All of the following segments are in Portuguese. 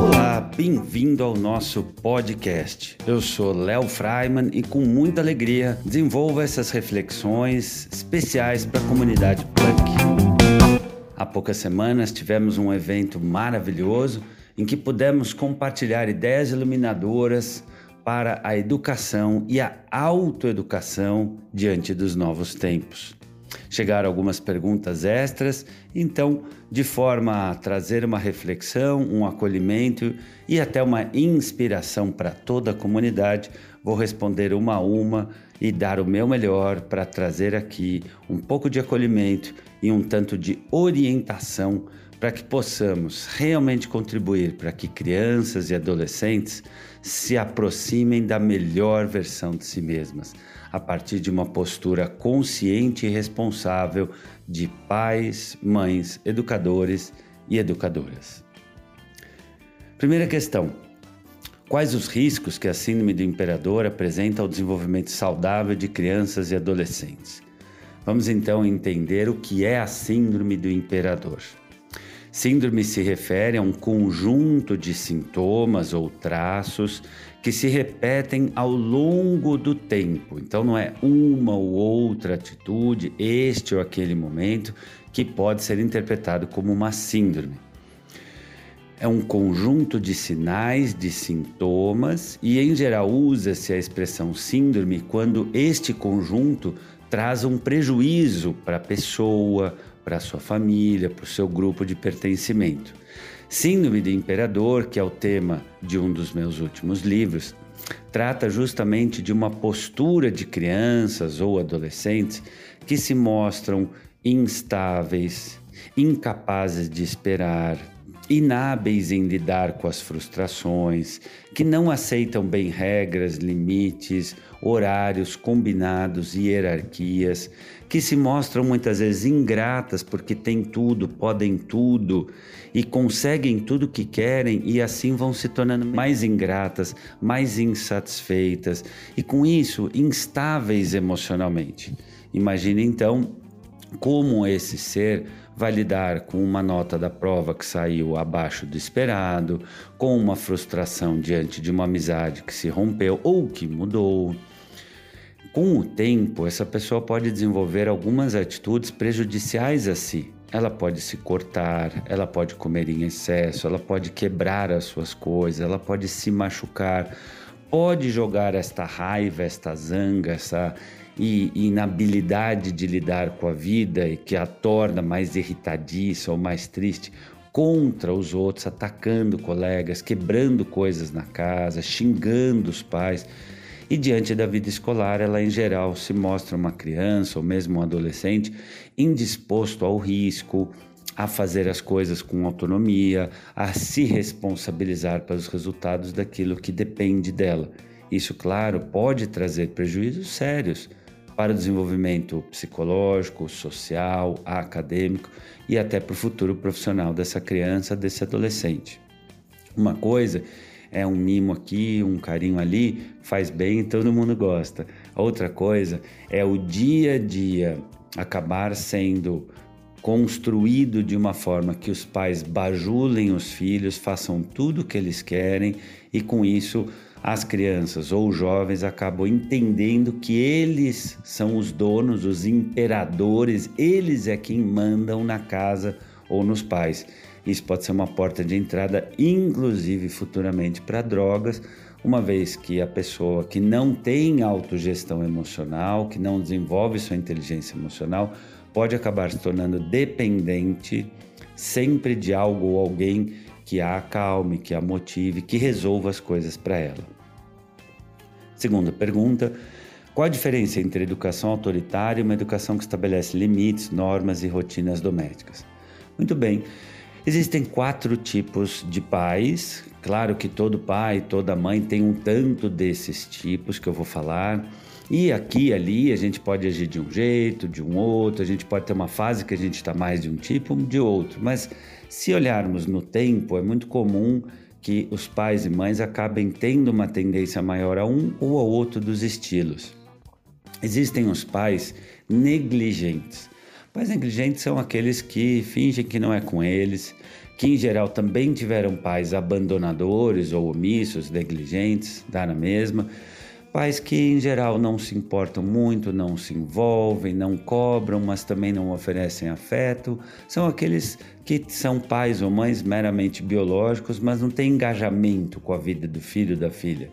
Olá, bem-vindo ao nosso podcast. Eu sou Léo Freiman e com muita alegria desenvolvo essas reflexões especiais para a comunidade punk. Há poucas semanas tivemos um evento maravilhoso em que pudemos compartilhar ideias iluminadoras para a educação e a autoeducação diante dos novos tempos. Chegaram algumas perguntas extras, então, de forma a trazer uma reflexão, um acolhimento e até uma inspiração para toda a comunidade, vou responder uma a uma e dar o meu melhor para trazer aqui um pouco de acolhimento e um tanto de orientação para que possamos realmente contribuir para que crianças e adolescentes se aproximem da melhor versão de si mesmas, a partir de uma postura consciente e responsável de pais, mães, educadores e educadoras. Primeira questão: Quais os riscos que a Síndrome do Imperador apresenta ao desenvolvimento saudável de crianças e adolescentes? Vamos então entender o que é a Síndrome do Imperador. Síndrome se refere a um conjunto de sintomas ou traços que se repetem ao longo do tempo. Então, não é uma ou outra atitude, este ou aquele momento, que pode ser interpretado como uma síndrome. É um conjunto de sinais, de sintomas, e em geral usa-se a expressão síndrome quando este conjunto traz um prejuízo para a pessoa, para sua família, para o seu grupo de pertencimento. Síndrome de Imperador, que é o tema de um dos meus últimos livros, trata justamente de uma postura de crianças ou adolescentes que se mostram instáveis, incapazes de esperar, inábeis em lidar com as frustrações, que não aceitam bem regras, limites, horários combinados e hierarquias, que se mostram muitas vezes ingratas porque têm tudo, podem tudo e conseguem tudo que querem e assim vão se tornando mais ingratas, mais insatisfeitas e com isso instáveis emocionalmente. Imagine então como esse ser vai lidar com uma nota da prova que saiu abaixo do esperado, com uma frustração diante de uma amizade que se rompeu ou que mudou com o tempo, essa pessoa pode desenvolver algumas atitudes prejudiciais a si. Ela pode se cortar, ela pode comer em excesso, ela pode quebrar as suas coisas, ela pode se machucar, pode jogar esta raiva, esta zanga, essa inabilidade de lidar com a vida e que a torna mais irritadiça ou mais triste contra os outros, atacando colegas, quebrando coisas na casa, xingando os pais. E diante da vida escolar, ela em geral se mostra uma criança ou mesmo um adolescente indisposto ao risco, a fazer as coisas com autonomia, a se responsabilizar pelos resultados daquilo que depende dela. Isso, claro, pode trazer prejuízos sérios para o desenvolvimento psicológico, social, acadêmico e até para o futuro profissional dessa criança, desse adolescente. Uma coisa é um mimo aqui, um carinho ali, faz bem e todo mundo gosta. Outra coisa é o dia a dia acabar sendo construído de uma forma que os pais bajulem os filhos, façam tudo o que eles querem e com isso as crianças ou os jovens acabam entendendo que eles são os donos, os imperadores, eles é quem mandam na casa ou nos pais. Isso pode ser uma porta de entrada, inclusive futuramente, para drogas, uma vez que a pessoa que não tem autogestão emocional, que não desenvolve sua inteligência emocional, pode acabar se tornando dependente sempre de algo ou alguém que a acalme, que a motive, que resolva as coisas para ela. Segunda pergunta: qual a diferença entre educação autoritária e uma educação que estabelece limites, normas e rotinas domésticas? Muito bem. Existem quatro tipos de pais. Claro que todo pai, toda mãe tem um tanto desses tipos que eu vou falar. E aqui e ali a gente pode agir de um jeito, de um outro, a gente pode ter uma fase que a gente está mais de um tipo, de outro. Mas se olharmos no tempo, é muito comum que os pais e mães acabem tendo uma tendência maior a um ou a outro dos estilos. Existem os pais negligentes Pais negligentes são aqueles que fingem que não é com eles, que em geral também tiveram pais abandonadores ou omissos, negligentes, dá na mesma. Pais que em geral não se importam muito, não se envolvem, não cobram, mas também não oferecem afeto. São aqueles que são pais ou mães meramente biológicos, mas não têm engajamento com a vida do filho ou da filha.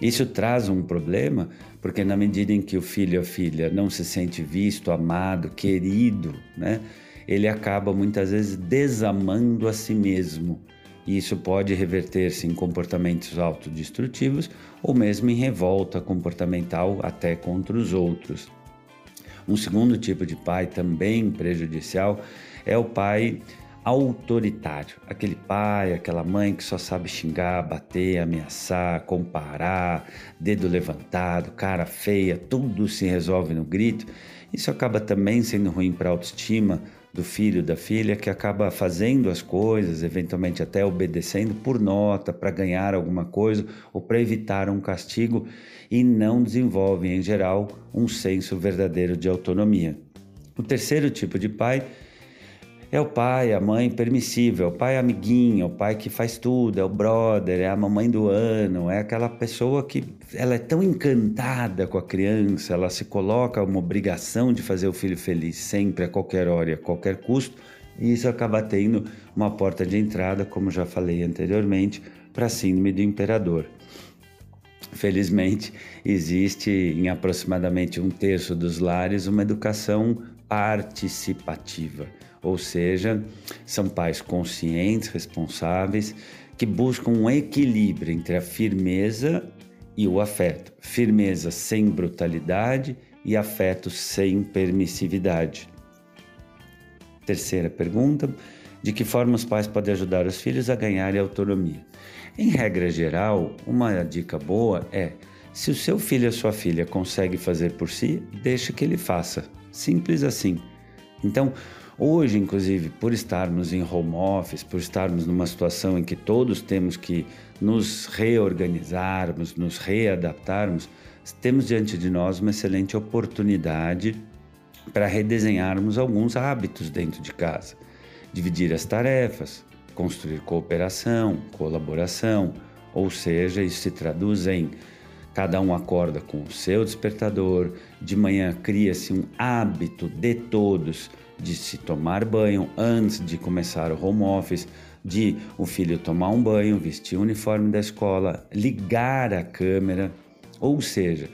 Isso traz um problema, porque na medida em que o filho ou a filha não se sente visto, amado, querido, né? ele acaba muitas vezes desamando a si mesmo. E isso pode reverter-se em comportamentos autodestrutivos ou mesmo em revolta comportamental até contra os outros. Um segundo tipo de pai também prejudicial é o pai autoritário, aquele pai, aquela mãe que só sabe xingar, bater, ameaçar, comparar, dedo levantado, cara feia, tudo se resolve no grito. Isso acaba também sendo ruim para a autoestima, do filho, da filha, que acaba fazendo as coisas, eventualmente até obedecendo por nota, para ganhar alguma coisa ou para evitar um castigo e não desenvolve, em geral, um senso verdadeiro de autonomia. O terceiro tipo de pai é o pai, a mãe permissível, é o pai amiguinho, é o pai que faz tudo, é o brother, é a mamãe do ano, é aquela pessoa que ela é tão encantada com a criança, ela se coloca uma obrigação de fazer o filho feliz sempre, a qualquer hora e a qualquer custo, e isso acaba tendo uma porta de entrada, como já falei anteriormente, para a síndrome do imperador. Felizmente, existe em aproximadamente um terço dos lares uma educação participativa ou seja, são pais conscientes, responsáveis, que buscam um equilíbrio entre a firmeza e o afeto. Firmeza sem brutalidade e afeto sem permissividade. Terceira pergunta: de que forma os pais podem ajudar os filhos a ganharem autonomia? Em regra geral, uma dica boa é: se o seu filho ou sua filha consegue fazer por si, deixe que ele faça. Simples assim. Então, Hoje, inclusive, por estarmos em home office, por estarmos numa situação em que todos temos que nos reorganizarmos, nos readaptarmos, temos diante de nós uma excelente oportunidade para redesenharmos alguns hábitos dentro de casa. Dividir as tarefas, construir cooperação, colaboração, ou seja, isso se traduz em Cada um acorda com o seu despertador, de manhã cria-se um hábito de todos de se tomar banho antes de começar o home office, de o filho tomar um banho, vestir o uniforme da escola, ligar a câmera, ou seja,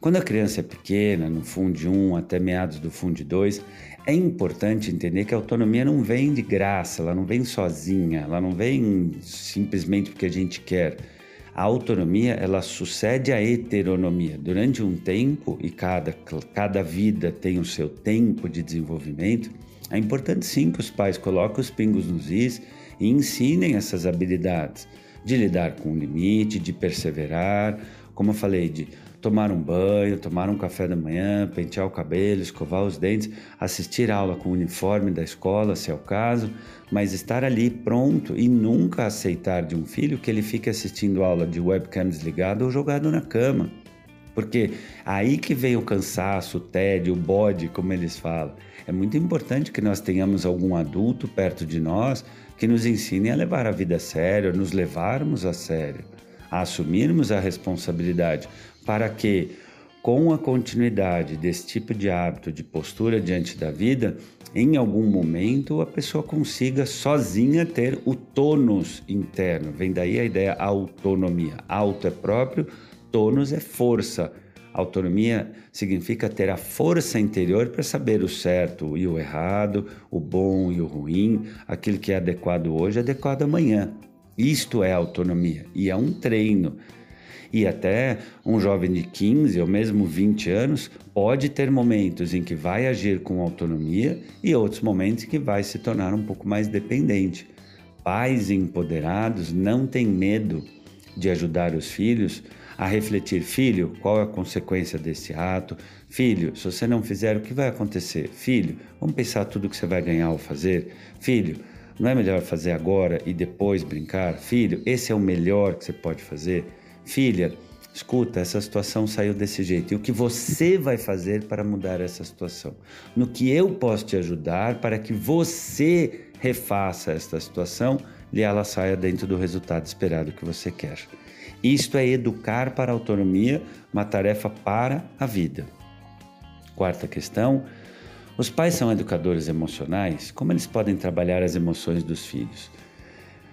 quando a criança é pequena, no Fundo 1 até meados do Fundo 2, é importante entender que a autonomia não vem de graça, ela não vem sozinha, ela não vem simplesmente porque a gente quer. A autonomia, ela sucede à heteronomia. Durante um tempo, e cada, cada vida tem o seu tempo de desenvolvimento, é importante sim que os pais coloquem os pingos nos is e ensinem essas habilidades de lidar com o limite, de perseverar, como eu falei, de tomar um banho, tomar um café da manhã, pentear o cabelo, escovar os dentes, assistir aula com o uniforme da escola, se é o caso, mas estar ali pronto e nunca aceitar de um filho que ele fique assistindo aula de webcam desligado ou jogado na cama. Porque aí que vem o cansaço, o tédio, o bode, como eles falam. É muito importante que nós tenhamos algum adulto perto de nós que nos ensine a levar a vida a sério, nos levarmos a sério, assumirmos a responsabilidade para que, com a continuidade desse tipo de hábito, de postura diante da vida, em algum momento a pessoa consiga sozinha ter o tônus interno. Vem daí a ideia autonomia. Auto é próprio, tônus é força. Autonomia significa ter a força interior para saber o certo e o errado, o bom e o ruim, aquilo que é adequado hoje é adequado amanhã. Isto é autonomia e é um treino. E até um jovem de 15 ou mesmo 20 anos pode ter momentos em que vai agir com autonomia e outros momentos em que vai se tornar um pouco mais dependente. Pais empoderados não têm medo de ajudar os filhos a refletir: filho, qual é a consequência desse ato? Filho, se você não fizer, o que vai acontecer? Filho, vamos pensar tudo que você vai ganhar ao fazer? Filho, não é melhor fazer agora e depois brincar? Filho, esse é o melhor que você pode fazer? Filha, Escuta, essa situação saiu desse jeito. E o que você vai fazer para mudar essa situação? No que eu posso te ajudar para que você refaça esta situação e ela saia dentro do resultado esperado que você quer. Isto é educar para a autonomia, uma tarefa para a vida. Quarta questão: os pais são educadores emocionais? Como eles podem trabalhar as emoções dos filhos?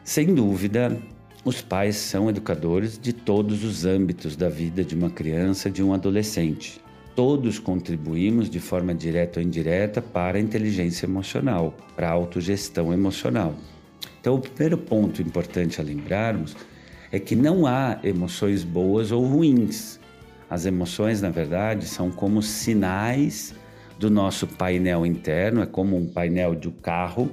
Sem dúvida, os pais são educadores de todos os âmbitos da vida de uma criança, de um adolescente. Todos contribuímos de forma direta ou indireta para a inteligência emocional, para a autogestão emocional. Então, o primeiro ponto importante a lembrarmos é que não há emoções boas ou ruins. As emoções, na verdade, são como sinais do nosso painel interno, é como um painel de um carro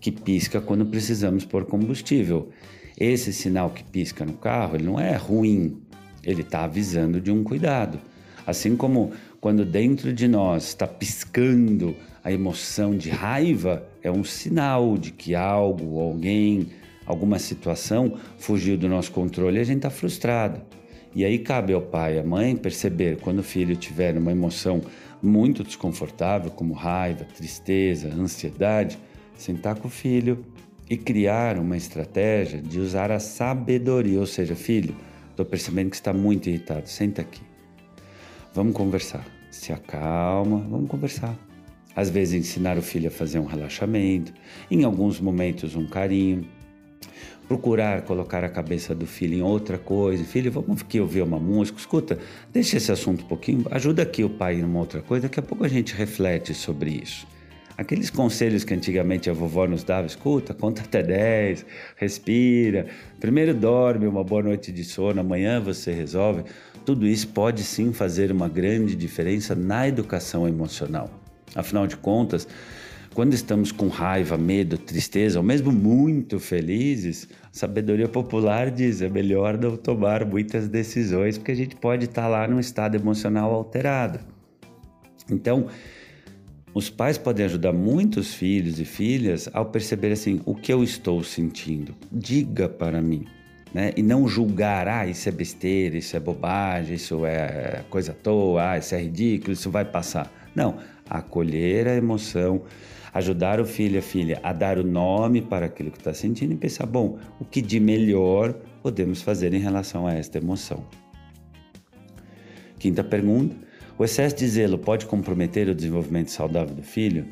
que pisca quando precisamos pôr combustível. Esse sinal que pisca no carro, ele não é ruim, ele está avisando de um cuidado. Assim como quando dentro de nós está piscando a emoção de raiva, é um sinal de que algo, alguém, alguma situação fugiu do nosso controle e a gente está frustrado. E aí cabe ao pai e à mãe perceber quando o filho tiver uma emoção muito desconfortável, como raiva, tristeza, ansiedade, sentar com o filho e criar uma estratégia de usar a sabedoria, ou seja, filho, estou percebendo que está muito irritado, senta aqui. Vamos conversar. Se acalma, vamos conversar. Às vezes ensinar o filho a fazer um relaxamento, em alguns momentos um carinho, procurar colocar a cabeça do filho em outra coisa. Filho, vamos aqui ouvir uma música. Escuta, deixa esse assunto um pouquinho, ajuda aqui o pai em uma outra coisa. Daqui a pouco a gente reflete sobre isso. Aqueles conselhos que antigamente a vovó nos dava, escuta, conta até 10, respira, primeiro dorme, uma boa noite de sono, amanhã você resolve. Tudo isso pode sim fazer uma grande diferença na educação emocional. Afinal de contas, quando estamos com raiva, medo, tristeza, ou mesmo muito felizes, a sabedoria popular diz é melhor não tomar muitas decisões, porque a gente pode estar lá num estado emocional alterado. Então, os pais podem ajudar muitos filhos e filhas ao perceber assim o que eu estou sentindo. Diga para mim. Né? E não julgar, ah, isso é besteira, isso é bobagem, isso é coisa à toa, ah, isso é ridículo, isso vai passar. Não, acolher a emoção, ajudar o filho e a filha a dar o nome para aquilo que está sentindo e pensar, bom, o que de melhor podemos fazer em relação a esta emoção. Quinta pergunta: o excesso de zelo pode comprometer o desenvolvimento saudável do filho?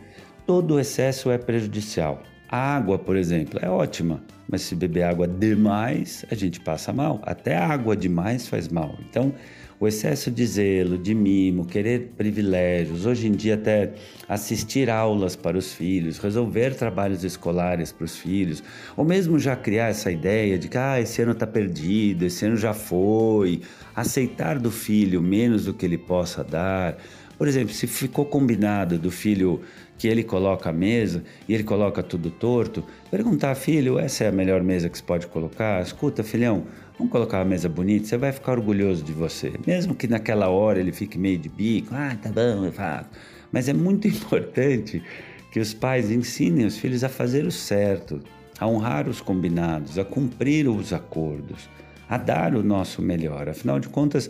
Todo excesso é prejudicial. A água, por exemplo, é ótima, mas se beber água demais, a gente passa mal. Até água demais faz mal. Então, o excesso de zelo, de mimo, querer privilégios, hoje em dia até assistir aulas para os filhos, resolver trabalhos escolares para os filhos, ou mesmo já criar essa ideia de que ah, esse ano está perdido, esse ano já foi, aceitar do filho menos do que ele possa dar. Por exemplo, se ficou combinado do filho que ele coloca a mesa e ele coloca tudo torto, perguntar, filho, essa é a melhor mesa que se pode colocar? Escuta, filhão, vamos colocar uma mesa bonita, você vai ficar orgulhoso de você. Mesmo que naquela hora ele fique meio de bico, ah, tá bom, eu faço. Mas é muito importante que os pais ensinem os filhos a fazer o certo, a honrar os combinados, a cumprir os acordos, a dar o nosso melhor. Afinal de contas,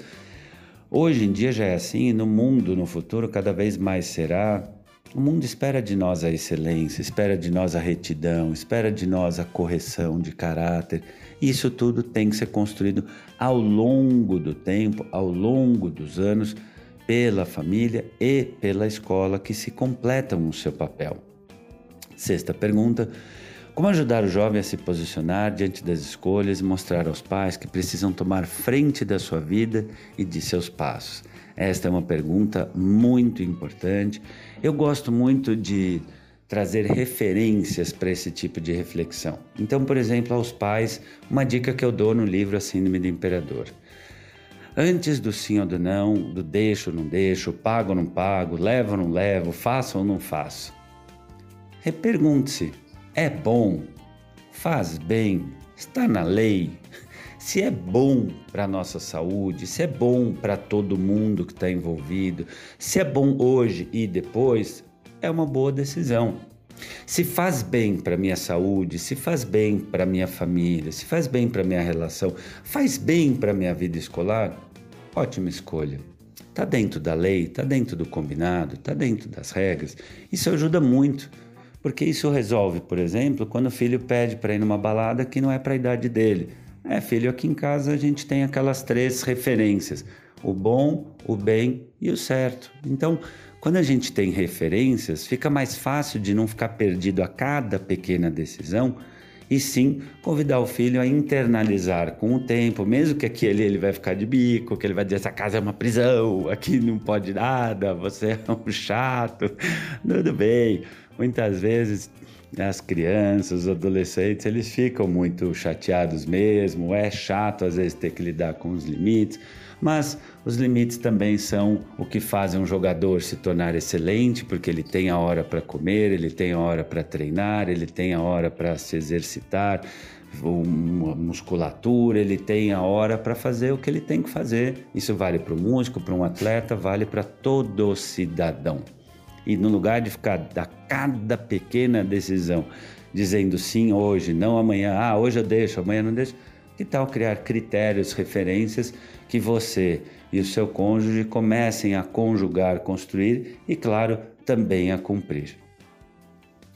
Hoje em dia já é assim, no mundo, no futuro, cada vez mais será. O mundo espera de nós a excelência, espera de nós a retidão, espera de nós a correção de caráter. Isso tudo tem que ser construído ao longo do tempo, ao longo dos anos, pela família e pela escola que se completam o seu papel. Sexta pergunta: como ajudar o jovem a se posicionar diante das escolhas e mostrar aos pais que precisam tomar frente da sua vida e de seus passos? Esta é uma pergunta muito importante. Eu gosto muito de trazer referências para esse tipo de reflexão. Então, por exemplo, aos pais, uma dica que eu dou no livro A Síndrome do Imperador. Antes do sim ou do não, do deixo ou não deixo, pago ou não pago, levo ou não levo, faço ou não faço, repergunte-se é bom, faz bem, está na lei. Se é bom para a nossa saúde, se é bom para todo mundo que está envolvido, se é bom hoje e depois, é uma boa decisão. Se faz bem para minha saúde, se faz bem para minha família, se faz bem para minha relação, faz bem para minha vida escolar, ótima escolha. Está dentro da lei, está dentro do combinado, está dentro das regras. Isso ajuda muito, porque isso resolve, por exemplo, quando o filho pede para ir numa balada que não é para a idade dele. É, filho, aqui em casa a gente tem aquelas três referências: o bom, o bem e o certo. Então, quando a gente tem referências, fica mais fácil de não ficar perdido a cada pequena decisão e sim convidar o filho a internalizar com o tempo, mesmo que aqui ele, ele vai ficar de bico, que ele vai dizer essa casa é uma prisão, aqui não pode nada, você é um chato, tudo bem. Muitas vezes as crianças, os adolescentes, eles ficam muito chateados mesmo, é chato às vezes ter que lidar com os limites, mas os limites também são o que fazem um jogador se tornar excelente, porque ele tem a hora para comer, ele tem a hora para treinar, ele tem a hora para se exercitar, uma musculatura, ele tem a hora para fazer o que ele tem que fazer. Isso vale para o músico, para um atleta, vale para todo cidadão. E no lugar de ficar a cada pequena decisão dizendo sim hoje, não amanhã, ah, hoje eu deixo, amanhã não deixo, que tal criar critérios, referências que você e o seu cônjuge comecem a conjugar, construir e, claro, também a cumprir.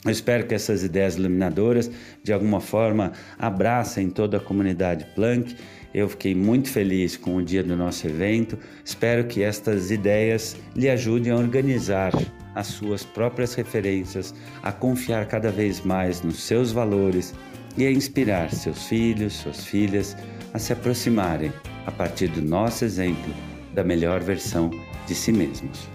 Eu espero que essas ideias iluminadoras, de alguma forma, abracem toda a comunidade Planck. Eu fiquei muito feliz com o dia do nosso evento. Espero que estas ideias lhe ajudem a organizar as suas próprias referências, a confiar cada vez mais nos seus valores e a inspirar seus filhos, suas filhas a se aproximarem, a partir do nosso exemplo, da melhor versão de si mesmos.